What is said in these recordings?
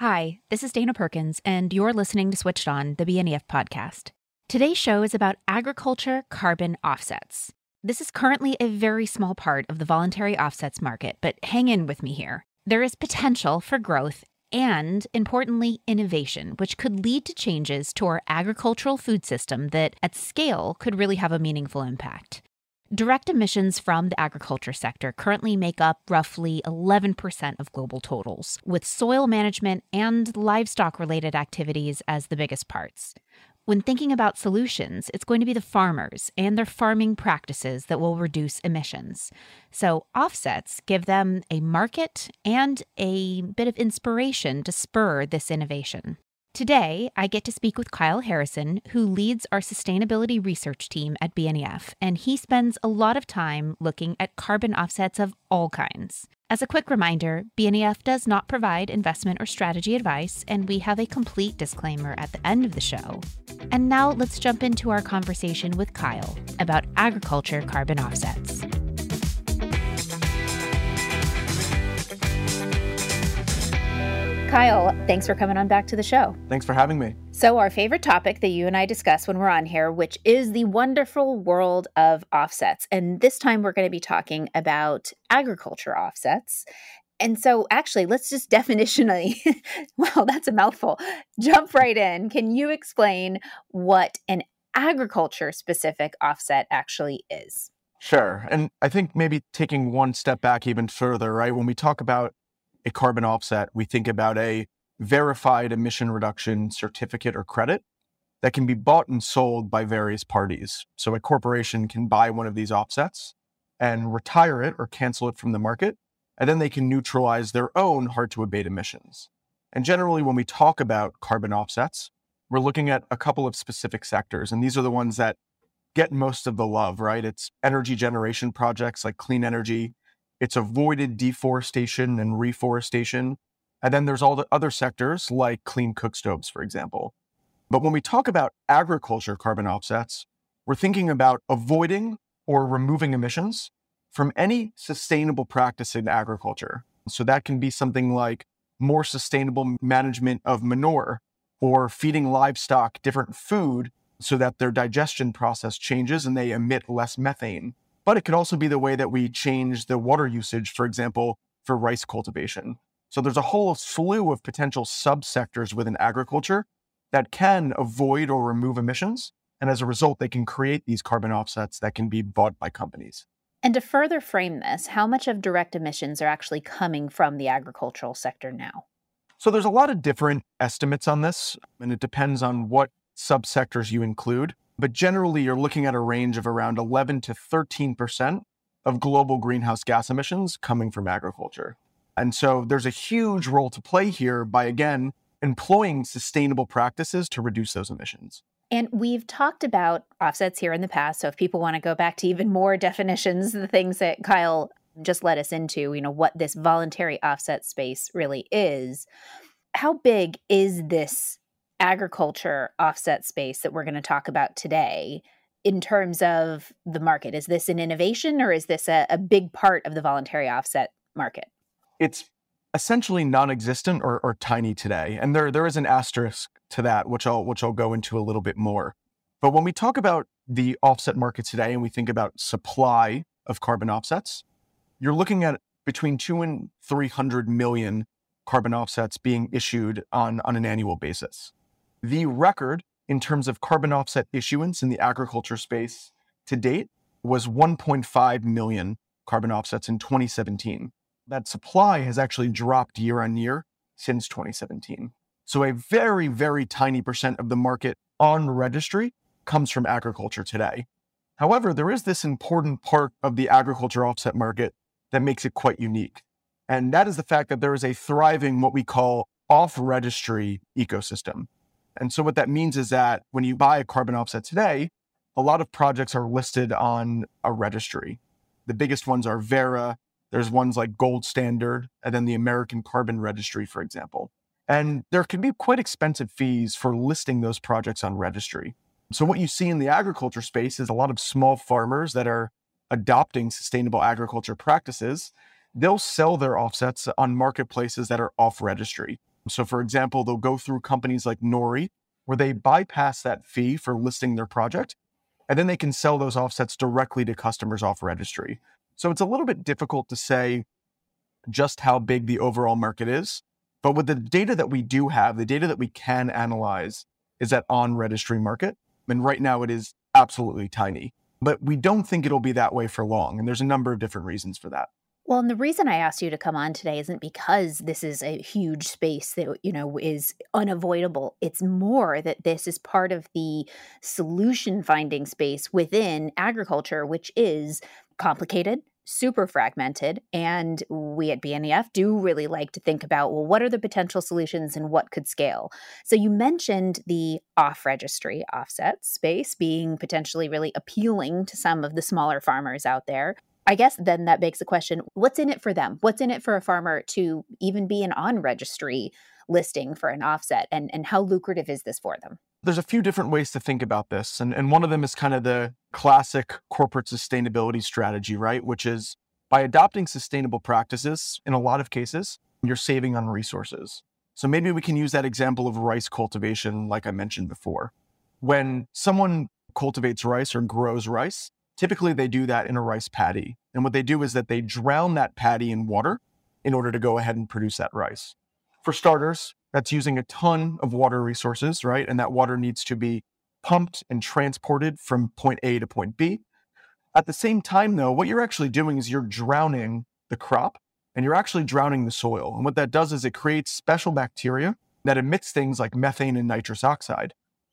Hi, this is Dana Perkins, and you're listening to Switched On, the BNEF podcast. Today's show is about agriculture carbon offsets. This is currently a very small part of the voluntary offsets market, but hang in with me here. There is potential for growth and, importantly, innovation, which could lead to changes to our agricultural food system that, at scale, could really have a meaningful impact. Direct emissions from the agriculture sector currently make up roughly 11% of global totals, with soil management and livestock related activities as the biggest parts. When thinking about solutions, it's going to be the farmers and their farming practices that will reduce emissions. So, offsets give them a market and a bit of inspiration to spur this innovation. Today, I get to speak with Kyle Harrison, who leads our sustainability research team at BNEF, and he spends a lot of time looking at carbon offsets of all kinds. As a quick reminder, BNEF does not provide investment or strategy advice, and we have a complete disclaimer at the end of the show. And now let's jump into our conversation with Kyle about agriculture carbon offsets. Kyle, thanks for coming on back to the show. Thanks for having me. So, our favorite topic that you and I discuss when we're on here, which is the wonderful world of offsets. And this time we're going to be talking about agriculture offsets. And so, actually, let's just definitionally, well, that's a mouthful, jump right in. Can you explain what an agriculture specific offset actually is? Sure. And I think maybe taking one step back even further, right? When we talk about a carbon offset, we think about a verified emission reduction certificate or credit that can be bought and sold by various parties. So a corporation can buy one of these offsets and retire it or cancel it from the market, and then they can neutralize their own hard to abate emissions. And generally, when we talk about carbon offsets, we're looking at a couple of specific sectors, and these are the ones that get most of the love, right? It's energy generation projects like clean energy, it's avoided deforestation and reforestation. And then there's all the other sectors like clean cook stoves, for example. But when we talk about agriculture carbon offsets, we're thinking about avoiding or removing emissions from any sustainable practice in agriculture. So that can be something like more sustainable management of manure or feeding livestock different food so that their digestion process changes and they emit less methane but it could also be the way that we change the water usage, for example, for rice cultivation. So there's a whole slew of potential subsectors within agriculture that can avoid or remove emissions. And as a result, they can create these carbon offsets that can be bought by companies. And to further frame this, how much of direct emissions are actually coming from the agricultural sector now? So there's a lot of different estimates on this, and it depends on what subsectors you include. But generally, you're looking at a range of around 11 to 13% of global greenhouse gas emissions coming from agriculture. And so there's a huge role to play here by, again, employing sustainable practices to reduce those emissions. And we've talked about offsets here in the past. So if people want to go back to even more definitions, the things that Kyle just led us into, you know, what this voluntary offset space really is, how big is this agriculture offset space that we're going to talk about today in terms of the market? Is this an innovation or is this a, a big part of the voluntary offset market? It's essentially non-existent or, or tiny today, and there there is an asterisk to that, which I'll which I'll go into a little bit more. But when we talk about the offset market today, and we think about supply of carbon offsets, you're looking at between two and three hundred million carbon offsets being issued on on an annual basis. The record in terms of carbon offset issuance in the agriculture space to date was 1.5 million carbon offsets in 2017. That supply has actually dropped year on year since 2017. So a very, very tiny percent of the market on registry comes from agriculture today. However, there is this important part of the agriculture offset market that makes it quite unique. And that is the fact that there is a thriving, what we call off registry ecosystem. And so what that means is that when you buy a carbon offset today, a lot of projects are listed on a registry. The biggest ones are Verra, there's ones like Gold Standard, and then the American Carbon Registry, for example. And there can be quite expensive fees for listing those projects on registry. So, what you see in the agriculture space is a lot of small farmers that are adopting sustainable agriculture practices. They'll sell their offsets on marketplaces that are off registry. So, for example, they'll go through companies like Nori, where they bypass that fee for listing their project, and then they can sell those offsets directly to customers off registry. So, it's a little bit difficult to say just how big the overall market is. But with the data that we do have, the data that we can analyze is that on registry market. And right now it is absolutely tiny. But we don't think it'll be that way for long. And there's a number of different reasons for that. Well, and the reason I asked you to come on today isn't because this is a huge space that, you know, is unavoidable. It's more that this is part of the solution finding space within agriculture, which is complicated, super fragmented. And we at BNEF do really like to think about well, what are the potential solutions and what could scale? So you mentioned the off registry offset space being potentially really appealing to some of the smaller farmers out there. I guess then that begs the question what's in it for them? What's in it for a farmer to even be an on registry listing for an offset? And, and how lucrative is this for them? There's a few different ways to think about this. And, and one of them is kind of the classic corporate sustainability strategy, right? Which is by adopting sustainable practices, in a lot of cases, you're saving on resources. So maybe we can use that example of rice cultivation, like I mentioned before. When someone cultivates rice or grows rice, typically they do that in a rice paddy. And what they do is that they drown that paddy in water in order to go ahead and produce that rice. For starters, that's using a ton of water resources, right? And that water needs to be pumped and transported from point A to point B. At the same time, though, what you're actually doing is you're drowning the crop and you're actually drowning the soil. And what that does is it creates special bacteria that emits things like methane and nitrous oxide.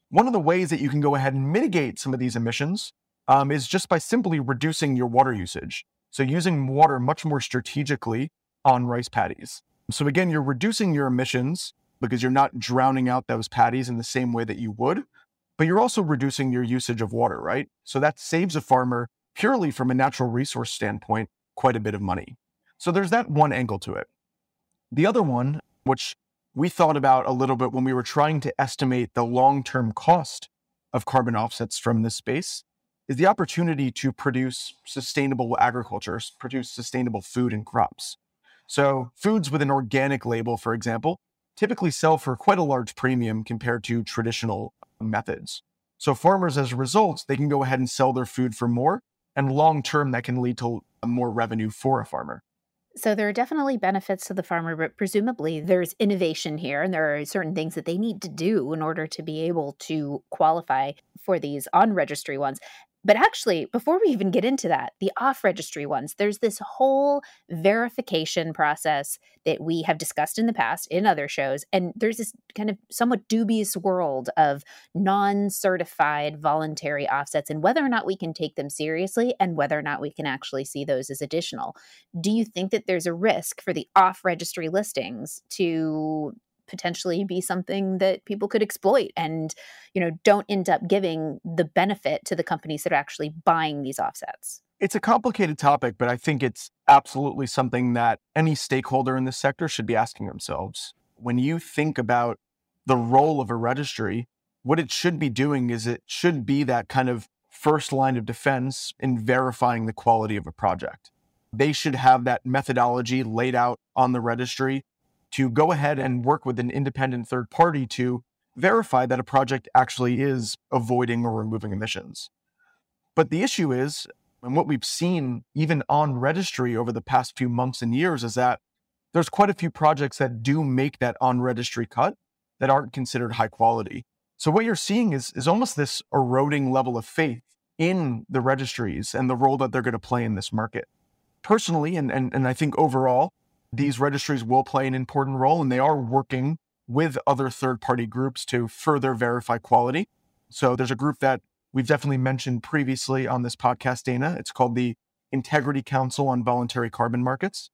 One of the ways that you can go ahead and mitigate some of these emissions um, is just by simply reducing your water usage. So, using water much more strategically on rice paddies. So, again, you're reducing your emissions because you're not drowning out those paddies in the same way that you would, but you're also reducing your usage of water, right? So that saves a farmer purely from a natural resource standpoint quite a bit of money. So there's that one angle to it. The other one, which we thought about a little bit when we were trying to estimate the long term cost of carbon offsets from this space, is the opportunity to produce sustainable agriculture, produce sustainable food and crops. So, foods with an organic label, for example, typically sell for quite a large premium compared to traditional methods. So farmers, as a result, they can go ahead and sell their food for more, and long term, that can lead to more revenue for a farmer. So there are definitely benefits to the farmer, but presumably there's innovation here, and there are certain things that they need to do in order to be able to qualify for these on registry ones. But actually, before we even get into that, the off registry ones, there's this whole verification process that we have discussed in the past in other shows. And there's this kind of somewhat dubious world of non certified voluntary offsets and whether or not we can take them seriously and whether or not we can actually see those as additional. Do you think that there's a risk for the off registry listings to potentially be something that people could exploit and you know don't end up giving the benefit to the companies that are actually buying these offsets. It's a complicated topic but i think it's absolutely something that any stakeholder in this sector should be asking themselves. When you think about the role of a registry what it should be doing is it should be that kind of first line of defense in verifying the quality of a project. They should have that methodology laid out on the registry to go ahead and work with an independent third party to verify that a project actually is avoiding or removing emissions. But the issue is, and what we've seen even on registry over the past few months and years, is that there's quite a few projects that do make that on registry cut that aren't considered high quality. So what you're seeing is, is almost this eroding level of faith in the registries and the role that they're going to play in this market. Personally, and, and, and I think overall, these registries will play an important role and they are working with other third party groups to further verify quality. So there's a group that we've definitely mentioned previously on this podcast, Dana. It's called the Integrity Council on Voluntary Carbon Markets.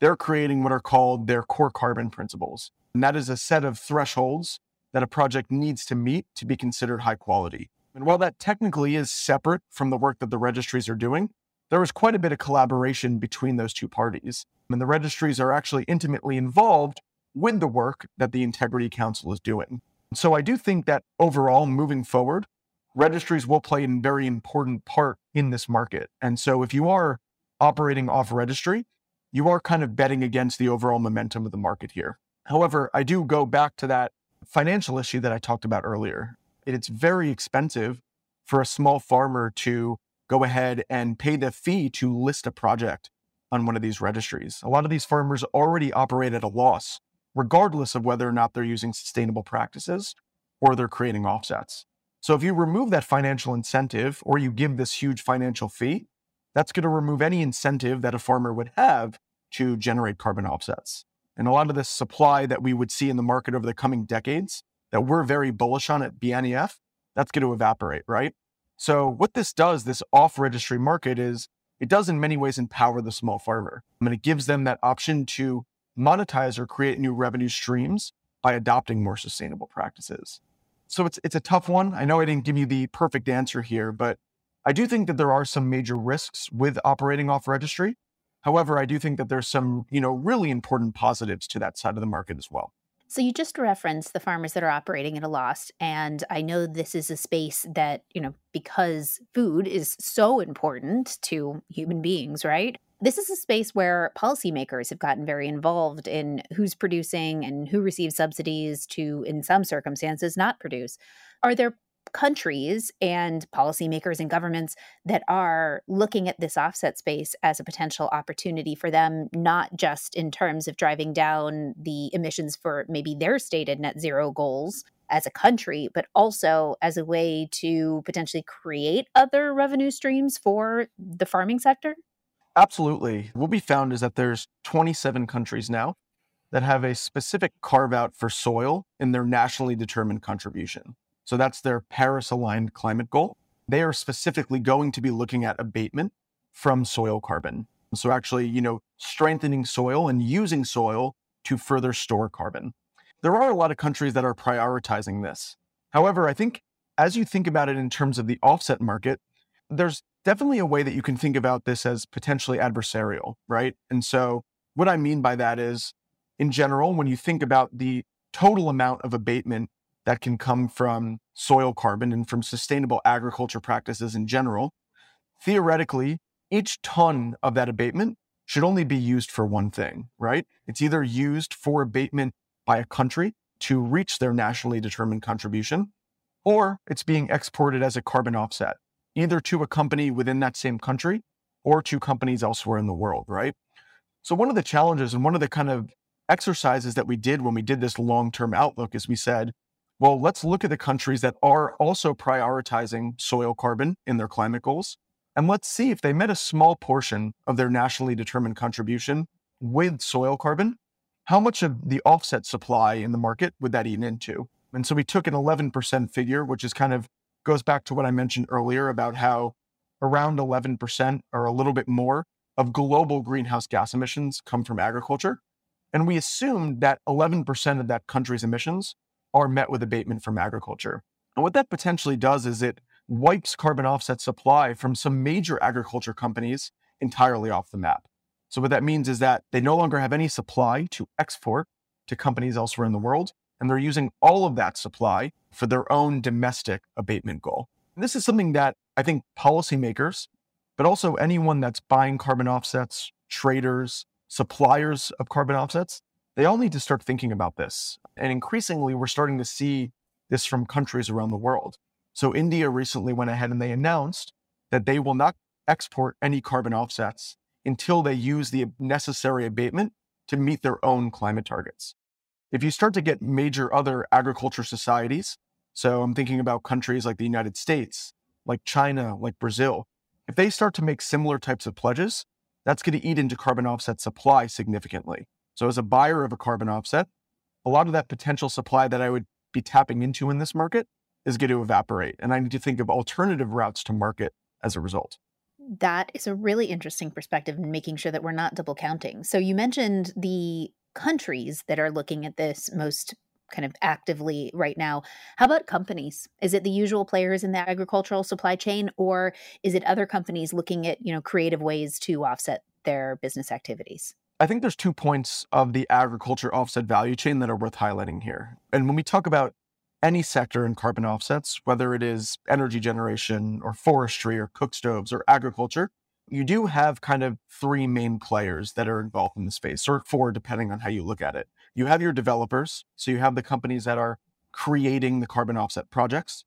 They're creating what are called their core carbon principles. And that is a set of thresholds that a project needs to meet to be considered high quality. And while that technically is separate from the work that the registries are doing, there is quite a bit of collaboration between those two parties. And the registries are actually intimately involved with the work that the Integrity Council is doing. So I do think that overall, moving forward, registries will play a very important part in this market. And so if you are operating off registry, you are kind of betting against the overall momentum of the market here. However, I do go back to that financial issue that I talked about earlier. It's very expensive for a small farmer to go ahead and pay the fee to list a project on one of these registries. A lot of these farmers already operate at a loss, regardless of whether or not they're using sustainable practices or they're creating offsets. So if you remove that financial incentive or you give this huge financial fee, that's going to remove any incentive that a farmer would have to generate carbon offsets. And a lot of this supply that we would see in the market over the coming decades that we're very bullish on at BNEF, that's going to evaporate, right? So what this does, this off registry market is it does in many ways empower the small farmer. I mean, it gives them that option to monetize or create new revenue streams by adopting more sustainable practices. So it's it's a tough one. I know I didn't give you the perfect answer here, but I do think that there are some major risks with operating off registry. However, I do think that there's some, you know, really important positives to that side of the market as well. So you just referenced the farmers that are operating at a loss and I know this is a space that, you know, because food is so important to human beings, right? This is a space where policymakers have gotten very involved in who's producing and who receives subsidies to in some circumstances not produce. Are there countries and policymakers and governments that are looking at this offset space as a potential opportunity for them, not just in terms of driving down the emissions for maybe their stated net zero goals as a country, but also as a way to potentially create other revenue streams for the farming sector? Absolutely. What we found is that there's 27 countries now that have a specific carve out for soil in their nationally determined contribution. So that's their Paris aligned climate goal. They are specifically going to be looking at abatement from soil carbon. So actually, you know, strengthening soil and using soil to further store carbon. There are a lot of countries that are prioritizing this. However, I think as you think about it in terms of the offset market, there's definitely a way that you can think about this as potentially adversarial, right? And so what I mean by that is, in general, when you think about the total amount of abatement that can come from soil carbon and from sustainable agriculture practices in general, theoretically, each ton of that abatement should only be used for one thing, right? It's either used for abatement by a country to reach their nationally determined contribution, or it's being exported as a carbon offset, either to a company within that same country or to companies elsewhere in the world, right? So, one of the challenges and one of the kind of exercises that we did when we did this long term outlook is we said, well, let's look at the countries that are also prioritizing soil carbon in their climate goals. And let's see if they met a small portion of their nationally determined contribution with soil carbon, how much of the offset supply in the market would that eat into? And so we took an 11% figure, which is kind of goes back to what I mentioned earlier about how around 11% or a little bit more of global greenhouse gas emissions come from agriculture. And we assumed that 11% of that country's emissions are met with abatement from agriculture. And what that potentially does is it wipes carbon offset supply from some major agriculture companies entirely off the map. So, what that means is that they no longer have any supply to export to companies elsewhere in the world, and they're using all of that supply for their own domestic abatement goal. And this is something that I think policymakers, but also anyone that's buying carbon offsets, traders, suppliers of carbon offsets, they all need to start thinking about this. And increasingly, we're starting to see this from countries around the world. So, India recently went ahead and they announced that they will not export any carbon offsets until they use the necessary abatement to meet their own climate targets. If you start to get major other agriculture societies, so I'm thinking about countries like the United States, like China, like Brazil, if they start to make similar types of pledges, that's going to eat into carbon offset supply significantly. So, as a buyer of a carbon offset, a lot of that potential supply that I would be tapping into in this market is going to evaporate. And I need to think of alternative routes to market as a result. That is a really interesting perspective in making sure that we're not double counting. So, you mentioned the countries that are looking at this most kind of actively right now. How about companies? Is it the usual players in the agricultural supply chain or is it other companies looking at, you know, creative ways to offset their business activities? I think there's two points of the agriculture offset value chain that are worth highlighting here. And when we talk about any sector in carbon offsets, whether it is energy generation or forestry or cook stoves or agriculture, you do have kind of three main players that are involved in the space, or four, depending on how you look at it. You have your developers, so you have the companies that are creating the carbon offset projects.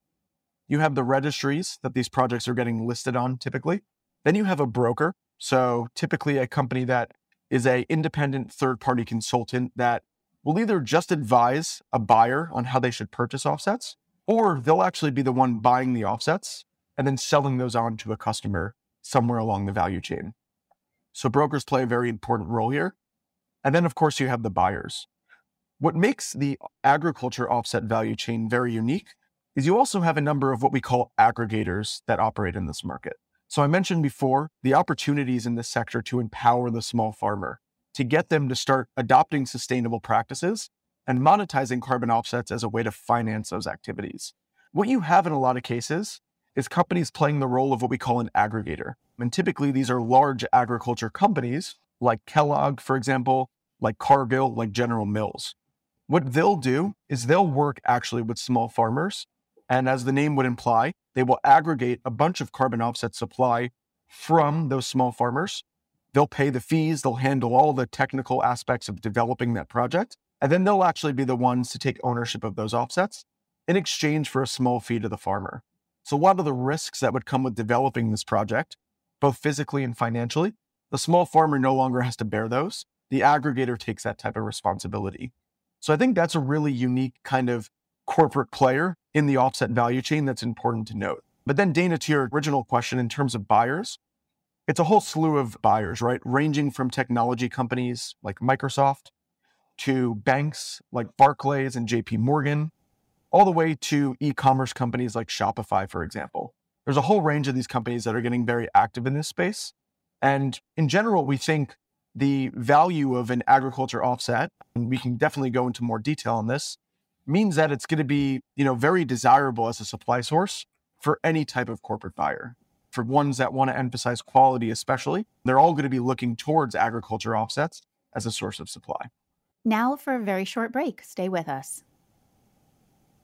You have the registries that these projects are getting listed on typically. Then you have a broker, so typically a company that is a independent third-party consultant that will either just advise a buyer on how they should purchase offsets, or they'll actually be the one buying the offsets and then selling those on to a customer somewhere along the value chain. So brokers play a very important role here. And then, of course, you have the buyers. What makes the agriculture offset value chain very unique is you also have a number of what we call aggregators that operate in this market. So I mentioned before the opportunities in this sector to empower the small farmer, to get them to start adopting sustainable practices and monetizing carbon offsets as a way to finance those activities. What you have in a lot of cases is companies playing the role of what we call an aggregator. And typically, these are large agriculture companies like Kellogg, for example, like Cargill, like General Mills. What they'll do is they'll work actually with small farmers. And as the name would imply, they will aggregate a bunch of carbon offset supply from those small farmers. They'll pay the fees, they'll handle all the technical aspects of developing that project. And then they'll actually be the ones to take ownership of those offsets in exchange for a small fee to the farmer. So, what are the risks that would come with developing this project, both physically and financially? The small farmer no longer has to bear those. The aggregator takes that type of responsibility. So, I think that's a really unique kind of corporate player in the offset value chain that's important to note. But then, Dana, to your original question in terms of buyers, it's a whole slew of buyers, right? Ranging from technology companies like Microsoft to banks like Barclays and JP Morgan all the way to e commerce companies like Shopify, for example. There's a whole range of these companies that are getting very active in this space. And in general, we think the value of an agriculture offset, and we can definitely go into more detail on this, means that it's going to be, you know, very desirable as a supply source for any type of corporate buyer. For ones that want to emphasize quality, especially, they're all going to be looking towards agriculture offsets as a source of supply. Now for a very short break. Stay with us.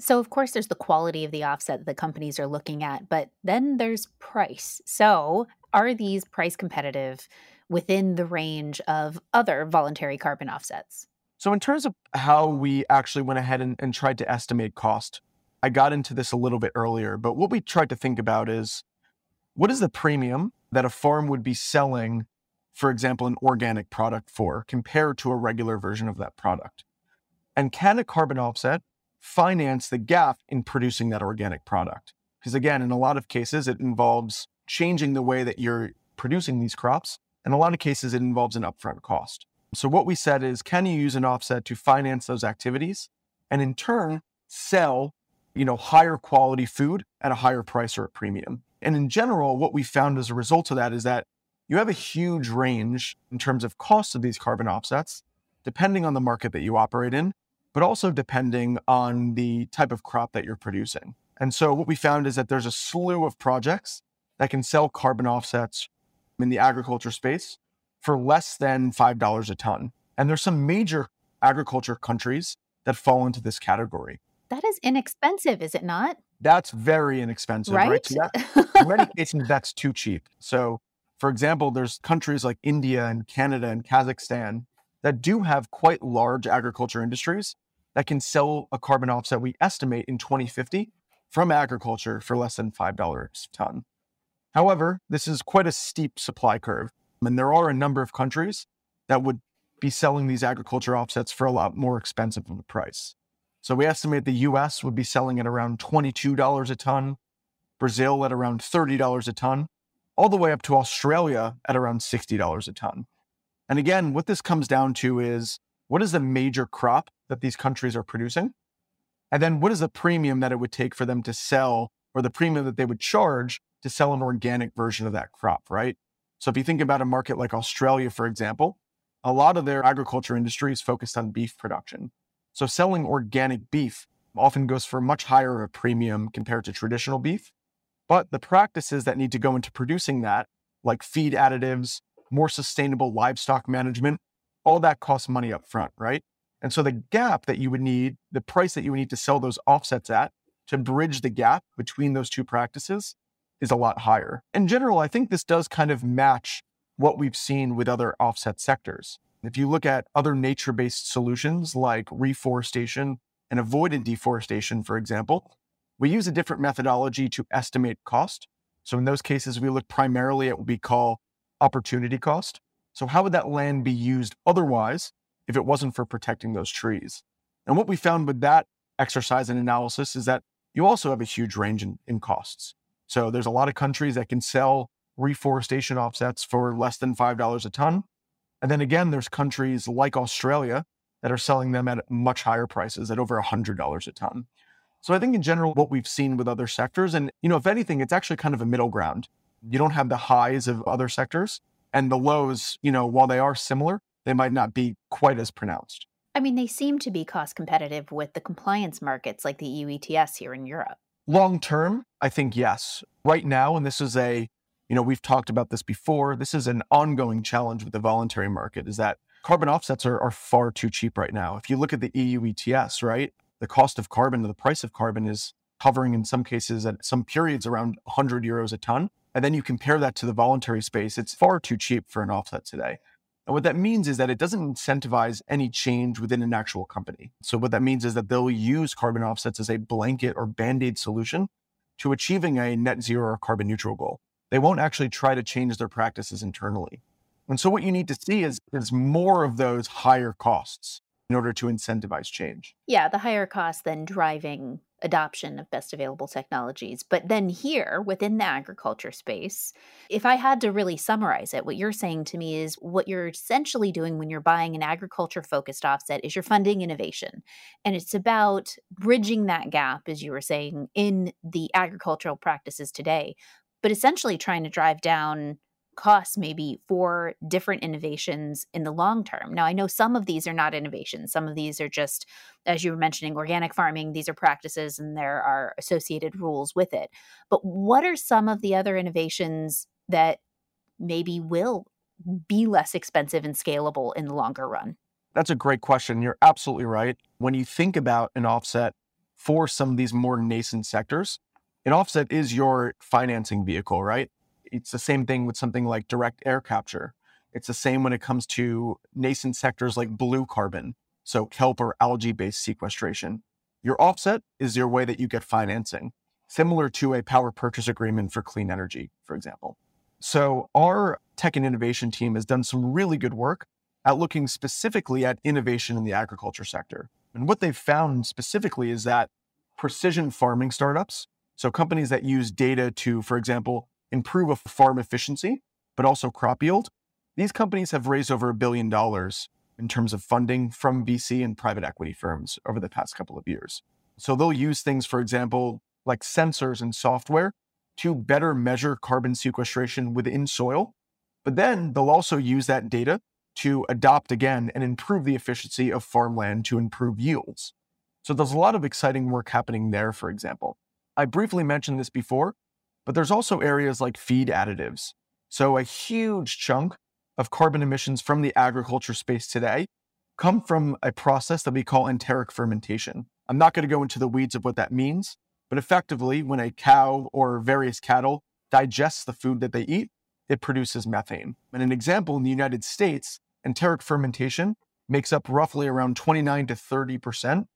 So, of course, there's the quality of the offset that the companies are looking at, but then there's price. So, are these price competitive within the range of other voluntary carbon offsets? So, in terms of how we actually went ahead and, and tried to estimate cost, I got into this a little bit earlier, but what we tried to think about is what is the premium that a farm would be selling, for example, an organic product for compared to a regular version of that product? And can a carbon offset finance the gap in producing that organic product. Because again, in a lot of cases, it involves changing the way that you're producing these crops. In a lot of cases, it involves an upfront cost. So what we said is, can you use an offset to finance those activities and in turn sell, you know, higher quality food at a higher price or a premium? And in general, what we found as a result of that is that you have a huge range in terms of cost of these carbon offsets, depending on the market that you operate in, but also depending on the type of crop that you're producing. And so what we found is that there's a slew of projects that can sell carbon offsets in the agriculture space for less than $5 a ton. And there's some major agriculture countries that fall into this category. That is inexpensive, is it not? That's very inexpensive, right? right? So that, in many cases, that's too cheap. So, for example, there's countries like India and Canada and Kazakhstan that do have quite large agriculture industries that can sell a carbon offset we estimate in 2050 from agriculture for less than $5 a ton. However, this is quite a steep supply curve. And there are a number of countries that would be selling these agriculture offsets for a lot more expensive of a price. So we estimate the US would be selling at around $22 a ton, Brazil at around $30 a ton, all the way up to Australia at around $60 a ton. And again, what this comes down to is what is the major crop that these countries are producing? And then what is the premium that it would take for them to sell or the premium that they would charge to sell an organic version of that crop, right? So if you think about a market like Australia, for example, a lot of their agriculture industry is focused on beef production. So selling organic beef often goes for much higher a premium compared to traditional beef. But the practices that need to go into producing that, like feed additives, more sustainable livestock management, all that costs money up front, right? And so the gap that you would need, the price that you would need to sell those offsets at to bridge the gap between those two practices is a lot higher. In general, I think this does kind of match what we've seen with other offset sectors. If you look at other nature based solutions like reforestation and avoided deforestation, for example, we use a different methodology to estimate cost. So in those cases, we look primarily at what we call opportunity cost. So, how would that land be used otherwise if it wasn't for protecting those trees? And what we found with that exercise and analysis is that you also have a huge range in, in costs. So, there's a lot of countries that can sell reforestation offsets for less than $5 a ton. And then again, there's countries like Australia that are selling them at much higher prices at over $100 a ton. So I think in general, what we've seen with other sectors, and you know, if anything, it's actually kind of a middle ground. You don't have the highs of other sectors and the lows, you know, while they are similar, they might not be quite as pronounced. I mean, they seem to be cost competitive with the compliance markets like the EU ETS here in Europe. Long term, I think yes. Right now, and this is a, you know, we've talked about this before, this is an ongoing challenge with the voluntary market is that carbon offsets are, are far too cheap right now. If you look at the EU ETS, right, the cost of carbon, the price of carbon is hovering in some cases at some periods around 100 euros a ton. And then you compare that to the voluntary space, it's far too cheap for an offset today. And what that means is that it doesn't incentivize any change within an actual company. So, what that means is that they'll use carbon offsets as a blanket or band aid solution to achieving a net zero or carbon neutral goal. They won't actually try to change their practices internally. And so, what you need to see is, is more of those higher costs in order to incentivize change. Yeah, the higher cost than driving adoption of best available technologies. But then here within the agriculture space, if I had to really summarize it, what you're saying to me is what you're essentially doing when you're buying an agriculture focused offset is you're funding innovation. And it's about bridging that gap, as you were saying, in the agricultural practices today, but essentially trying to drive down costs maybe for different innovations in the long term. Now, I know some of these are not innovations. Some of these are just, as you were mentioning, organic farming. These are practices and there are associated rules with it. But what are some of the other innovations that maybe will be less expensive and scalable in the longer run? That's a great question. You're absolutely right. When you think about an offset for some of these more nascent sectors, an offset is your financing vehicle, right? It's the same thing with something like direct air capture. It's the same when it comes to nascent sectors like blue carbon, so kelp or algae based sequestration. Your offset is your way that you get financing, similar to a power purchase agreement for clean energy, for example. So, our tech and innovation team has done some really good work at looking specifically at innovation in the agriculture sector. And what they've found specifically is that precision farming startups, so companies that use data to, for example, improve a farm efficiency, but also crop yield. these companies have raised over a billion dollars in terms of funding from VC and private equity firms over the past couple of years. So they'll use things, for example, like sensors and software to better measure carbon sequestration within soil. But then they'll also use that data to adopt again and improve the efficiency of farmland to improve yields. So there's a lot of exciting work happening there, for example. I briefly mentioned this before, but there's also areas like feed additives. So a huge chunk of carbon emissions from the agriculture space today come from a process that we call enteric fermentation. I'm not going to go into the weeds of what that means, but effectively, when a cow or various cattle digests the food that they eat, it produces methane. And an example in the United States, enteric fermentation makes up roughly around 29 to 30%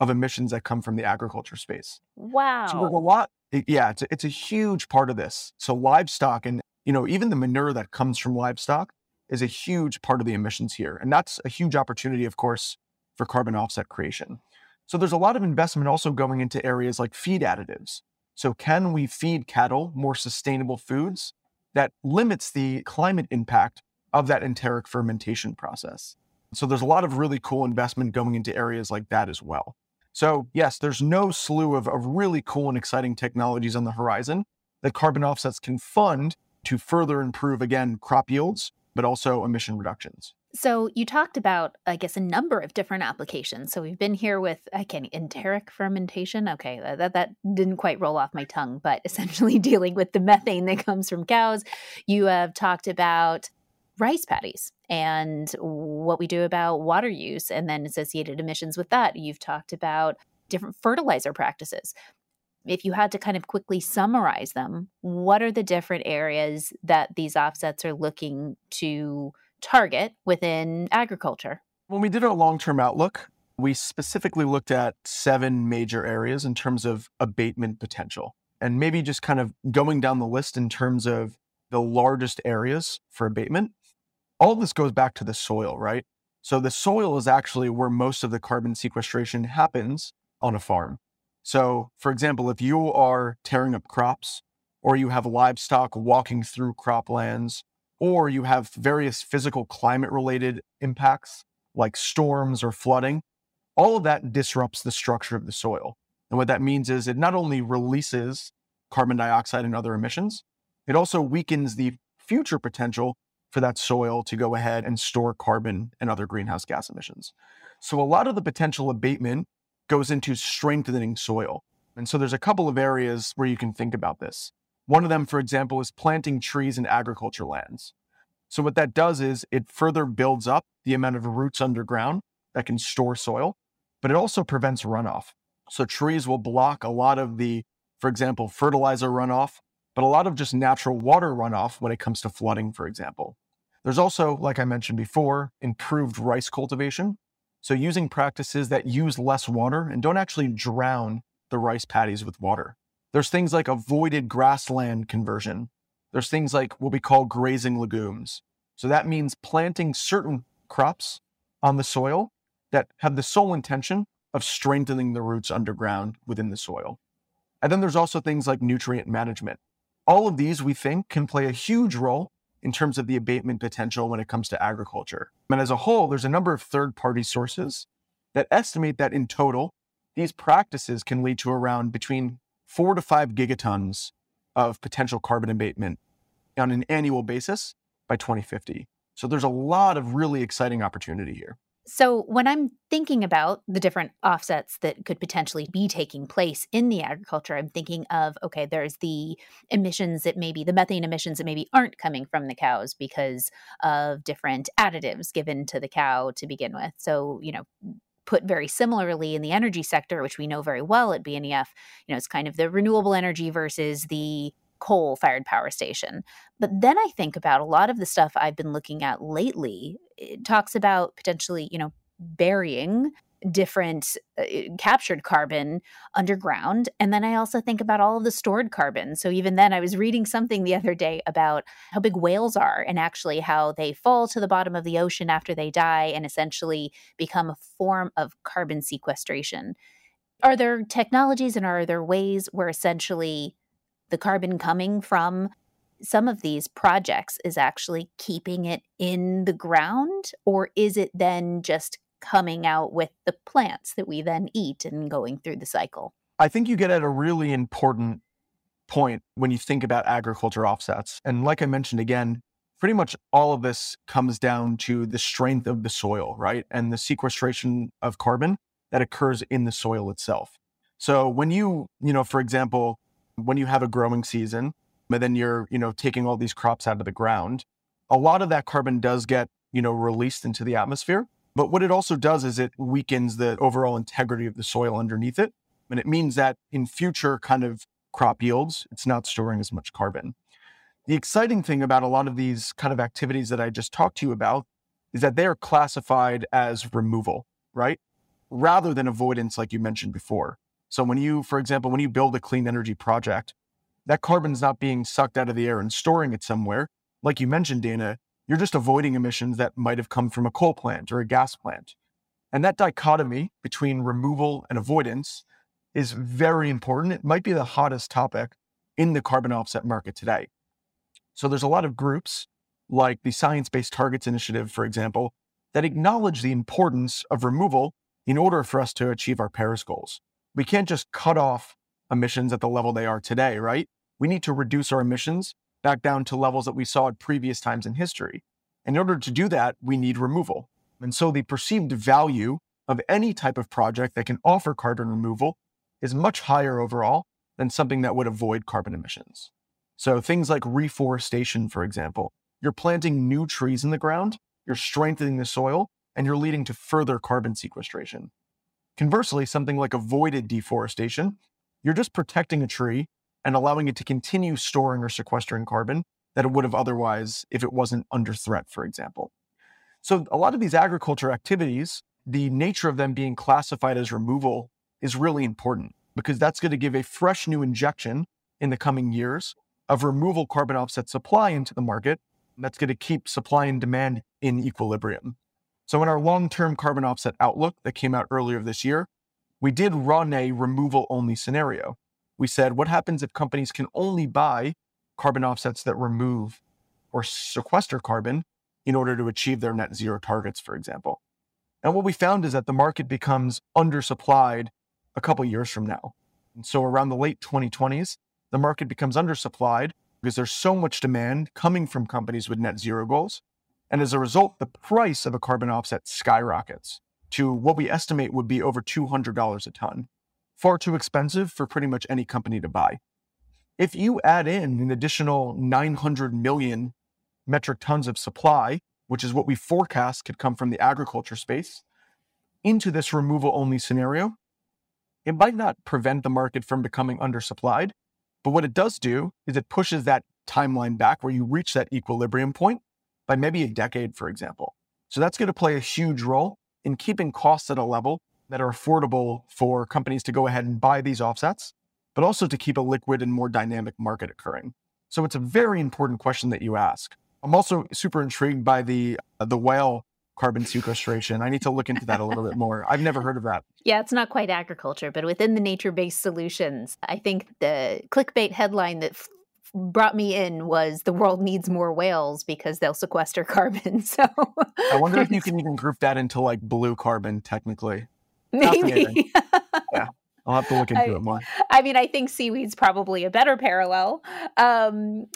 of emissions that come from the agriculture space. Wow. So a lot. Yeah, it's a, it's a huge part of this. So livestock and you know even the manure that comes from livestock is a huge part of the emissions here. And that's a huge opportunity, of course, for carbon offset creation. So there's a lot of investment also going into areas like feed additives. So can we feed cattle more sustainable foods that limits the climate impact of that enteric fermentation process? So there's a lot of really cool investment going into areas like that as well. So yes, there's no slew of, of really cool and exciting technologies on the horizon that carbon offsets can fund to further improve, again, crop yields but also emission reductions. So you talked about, I guess, a number of different applications. So we've been here with, I can enteric fermentation. Okay, that that didn't quite roll off my tongue, but essentially dealing with the methane that comes from cows. You have talked about rice paddies and what we do about water use and then associated emissions with that. You've talked about different fertilizer practices if you had to kind of quickly summarize them, what are the different areas that these offsets are looking to target within agriculture? When we did our long term outlook, we specifically looked at seven major areas in terms of abatement potential. And maybe just kind of going down the list in terms of the largest areas for abatement. All this goes back to the soil, right? So the soil is actually where most of the carbon sequestration happens on a farm. So, for example, if you are tearing up crops, or you have livestock walking through croplands, or you have various physical climate related impacts like storms or flooding, all of that disrupts the structure of the soil. And what that means is it not only releases carbon dioxide and other emissions, it also weakens the future potential for that soil to go ahead and store carbon and other greenhouse gas emissions. So, a lot of the potential abatement goes into strengthening soil. And so there's a couple of areas where you can think about this. One of them, for example, is planting trees in agriculture lands. So what that does is it further builds up the amount of roots underground that can store soil, but it also prevents runoff. So trees will block a lot of the, for example, fertilizer runoff, but a lot of just natural water runoff when it comes to flooding, for example. There's also, like I mentioned before, improved rice cultivation. So using practices that use less water and don't actually drown the rice paddies with water. There's things like avoided grassland conversion. There's things like what we call grazing legumes. So that means planting certain crops on the soil that have the sole intention of strengthening the roots underground within the soil. And then there's also things like nutrient management. All of these we think can play a huge role in terms of the abatement potential when it comes to agriculture. And as a whole, there's a number of third party sources that estimate that in total, these practices can lead to around between four to five gigatons of potential carbon abatement on an annual basis by 2050. So there's a lot of really exciting opportunity here. So, when I'm thinking about the different offsets that could potentially be taking place in the agriculture, I'm thinking of okay, there's the emissions that maybe the methane emissions that maybe aren't coming from the cows because of different additives given to the cow to begin with. So, you know, put very similarly in the energy sector, which we know very well at BNEF, you know, it's kind of the renewable energy versus the coal fired power station. But then I think about a lot of the stuff I've been looking at lately. It talks about potentially, you know, burying different uh, captured carbon underground. And then I also think about all of the stored carbon. So even then, I was reading something the other day about how big whales are and actually how they fall to the bottom of the ocean after they die and essentially become a form of carbon sequestration. Are there technologies and are there ways where essentially the carbon coming from some of these projects is actually keeping it in the ground, or is it then just coming out with the plants that we then eat and going through the cycle? I think you get at a really important point when you think about agriculture offsets. And like I mentioned again, pretty much all of this comes down to the strength of the soil, right? And the sequestration of carbon that occurs in the soil itself. So when you, you know, for example, when you have a growing season, and then you're, you know, taking all these crops out of the ground, a lot of that carbon does get, you know, released into the atmosphere. But what it also does is it weakens the overall integrity of the soil underneath it. And it means that in future kind of crop yields, it's not storing as much carbon. The exciting thing about a lot of these kind of activities that I just talked to you about is that they are classified as removal, right? Rather than avoidance, like you mentioned before. So when you, for example, when you build a clean energy project, that carbon's not being sucked out of the air and storing it somewhere. Like you mentioned, Dana, you're just avoiding emissions that might have come from a coal plant or a gas plant. And that dichotomy between removal and avoidance is very important. It might be the hottest topic in the carbon offset market today. So there's a lot of groups like the Science Based Targets Initiative, for example, that acknowledge the importance of removal in order for us to achieve our Paris goals we can't just cut off emissions at the level they are today, right? We need to reduce our emissions back down to levels that we saw at previous times in history. In order to do that, we need removal. And so the perceived value of any type of project that can offer carbon removal is much higher overall than something that would avoid carbon emissions. So things like reforestation, for example, you're planting new trees in the ground, you're strengthening the soil, and you're leading to further carbon sequestration. Conversely, something like avoided deforestation, you're just protecting a tree and allowing it to continue storing or sequestering carbon that it would have otherwise if it wasn't under threat, for example. So, a lot of these agriculture activities, the nature of them being classified as removal is really important because that's going to give a fresh new injection in the coming years of removal carbon offset supply into the market. That's going to keep supply and demand in equilibrium. So, in our long term carbon offset outlook that came out earlier this year, we did run a removal only scenario. We said, what happens if companies can only buy carbon offsets that remove or sequester carbon in order to achieve their net zero targets, for example? And what we found is that the market becomes undersupplied a couple years from now. And so around the late 2020s, the market becomes undersupplied because there's so much demand coming from companies with net zero goals and as a result, the price of a carbon offset skyrockets to what we estimate would be over $200 a ton. Far too expensive for pretty much any company to buy. If you add in an additional 900 million metric tons of supply, which is what we forecast could come from the agriculture space, into this removal only scenario, it might not prevent the market from becoming undersupplied, but what it does do is it pushes that timeline back where you reach that equilibrium point by maybe a decade, for example. So that's going to play a huge role in keeping costs at a level that are affordable for companies to go ahead and buy these offsets, but also to keep a liquid and more dynamic market occurring. So it's a very important question that you ask. I'm also super intrigued by the uh, the whale carbon sequestration. I need to look into that a little bit more. I've never heard of that. Yeah, it's not quite agriculture, but within the nature based solutions, I think the clickbait headline that brought me in was the world needs more whales because they'll sequester carbon. So I wonder if you can even group that into like blue carbon technically. Maybe. yeah. I'll have to look into I, it more. I mean, I think seaweed's probably a better parallel. Um,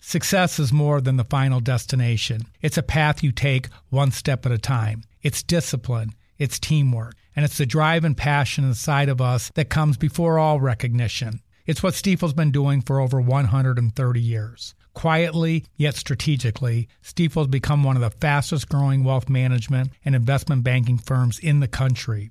Success is more than the final destination. It's a path you take one step at a time. It's discipline, it's teamwork, and it's the drive and passion inside of us that comes before all recognition. It's what Stifel's been doing for over 130 years. Quietly, yet strategically, Stifel's become one of the fastest growing wealth management and investment banking firms in the country.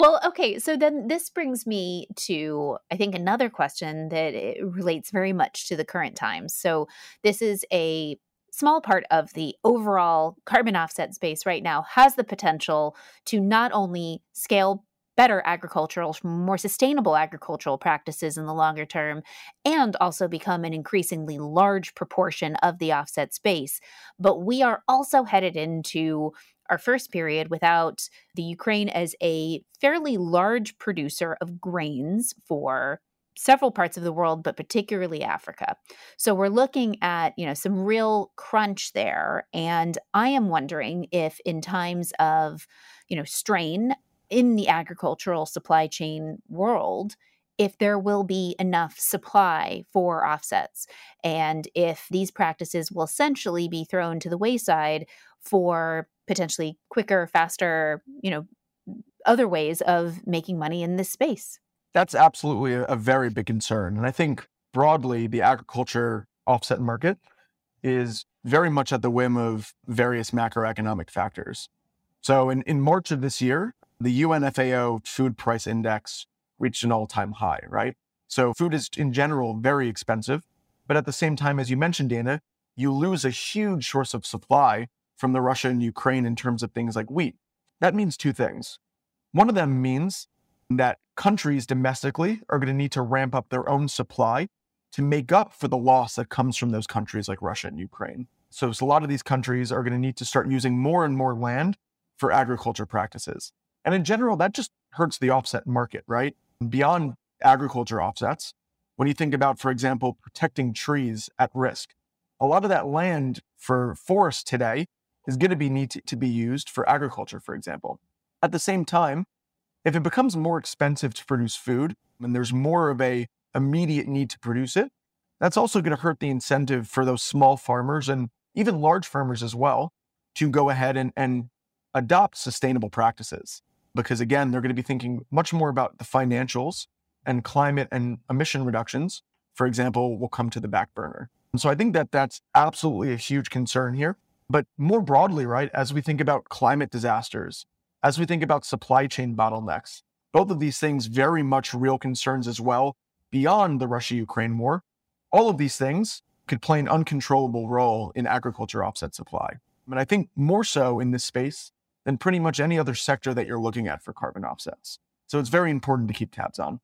Well, okay, so then this brings me to, I think, another question that relates very much to the current times. So, this is a small part of the overall carbon offset space right now, has the potential to not only scale better agricultural, more sustainable agricultural practices in the longer term, and also become an increasingly large proportion of the offset space. But we are also headed into our first period without the Ukraine as a fairly large producer of grains for several parts of the world but particularly Africa. So we're looking at, you know, some real crunch there and I am wondering if in times of, you know, strain in the agricultural supply chain world if there will be enough supply for offsets and if these practices will essentially be thrown to the wayside for potentially quicker, faster, you know, other ways of making money in this space. That's absolutely a, very big concern. And I think broadly, the agriculture offset market is very much at the whim of various macroeconomic factors. So in, in March of this year, the UNFAO food price index reached an all time high, right? So food is in general very expensive. But at the same time, as you mentioned, Dana, you lose a huge source of supply from the Russia and Ukraine in terms of things like wheat. That means two things. One of them means that countries domestically are going to need to ramp up their own supply to make up for the loss that comes from those countries like Russia and Ukraine. So, so a lot of these countries are going to need to start using more and more land for agriculture practices. And in general, that just hurts the offset market, right? Beyond agriculture offsets, when you think about, for example, protecting trees at risk, a lot of that land for forests today is going to be need to, to be used for agriculture, for example. At the same time, if it becomes more expensive to produce food and there's more of a immediate need to produce it, that's also going to hurt the incentive for those small farmers and even large farmers as well to go ahead and, and adopt sustainable practices. Because again, they're going to be thinking much more about the financials and climate and emission reductions, for example, will come to the back burner. And so I think that that's absolutely a huge concern here. But more broadly, right, as we think about climate disasters, as we think about supply chain bottlenecks, both of these things very much real concerns as well beyond the Russia Ukraine war. All of these things could play an uncontrollable role in agriculture offset supply. And I think more so in this space than pretty much any other sector that you're looking at for carbon offsets. So it's very important to keep tabs on.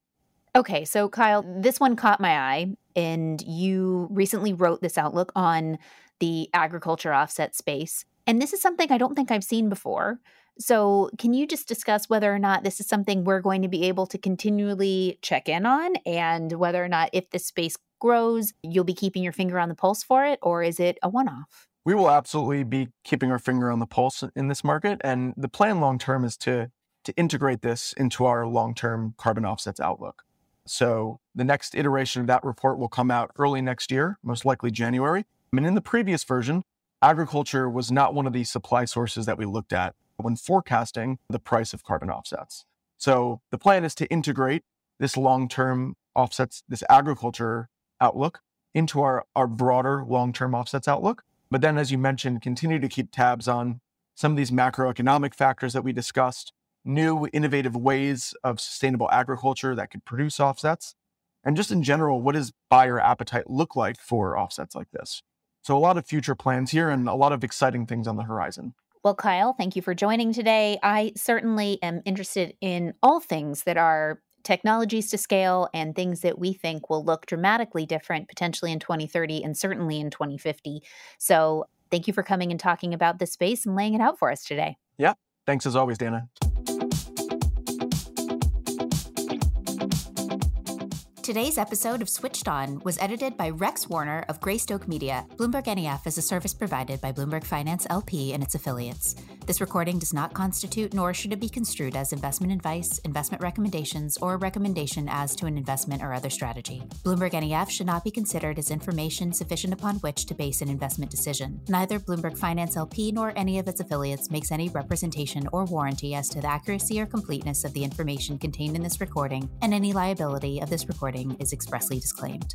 Okay, so Kyle, this one caught my eye, and you recently wrote this outlook on the agriculture offset space. And this is something I don't think I've seen before. So, can you just discuss whether or not this is something we're going to be able to continually check in on and whether or not if this space grows, you'll be keeping your finger on the pulse for it, or is it a one off? We will absolutely be keeping our finger on the pulse in this market. And the plan long term is to, to integrate this into our long term carbon offsets outlook. So, the next iteration of that report will come out early next year, most likely January. And in the previous version, agriculture was not one of the supply sources that we looked at when forecasting the price of carbon offsets. So the plan is to integrate this long term offsets, this agriculture outlook into our, our broader long term offsets outlook. But then, as you mentioned, continue to keep tabs on some of these macroeconomic factors that we discussed, new innovative ways of sustainable agriculture that could produce offsets, and just in general, what does buyer appetite look like for offsets like this? So, a lot of future plans here and a lot of exciting things on the horizon. Well, Kyle, thank you for joining today. I certainly am interested in all things that are technologies to scale and things that we think will look dramatically different potentially in 2030 and certainly in 2050. So, thank you for coming and talking about this space and laying it out for us today. Yeah. Thanks as always, Dana. Today's episode of Switched On was edited by Rex Warner of Greystoke Media. Bloomberg NEF is a service provided by Bloomberg Finance LP and its affiliates. This recording does not constitute nor should it be construed as investment advice, investment recommendations, or a recommendation as to an investment or other strategy. Bloomberg NEF should not be considered as information sufficient upon which to base an investment decision. Neither Bloomberg Finance LP nor any of its affiliates makes any representation or warranty as to the accuracy or completeness of the information contained in this recording, and any liability of this recording is expressly disclaimed.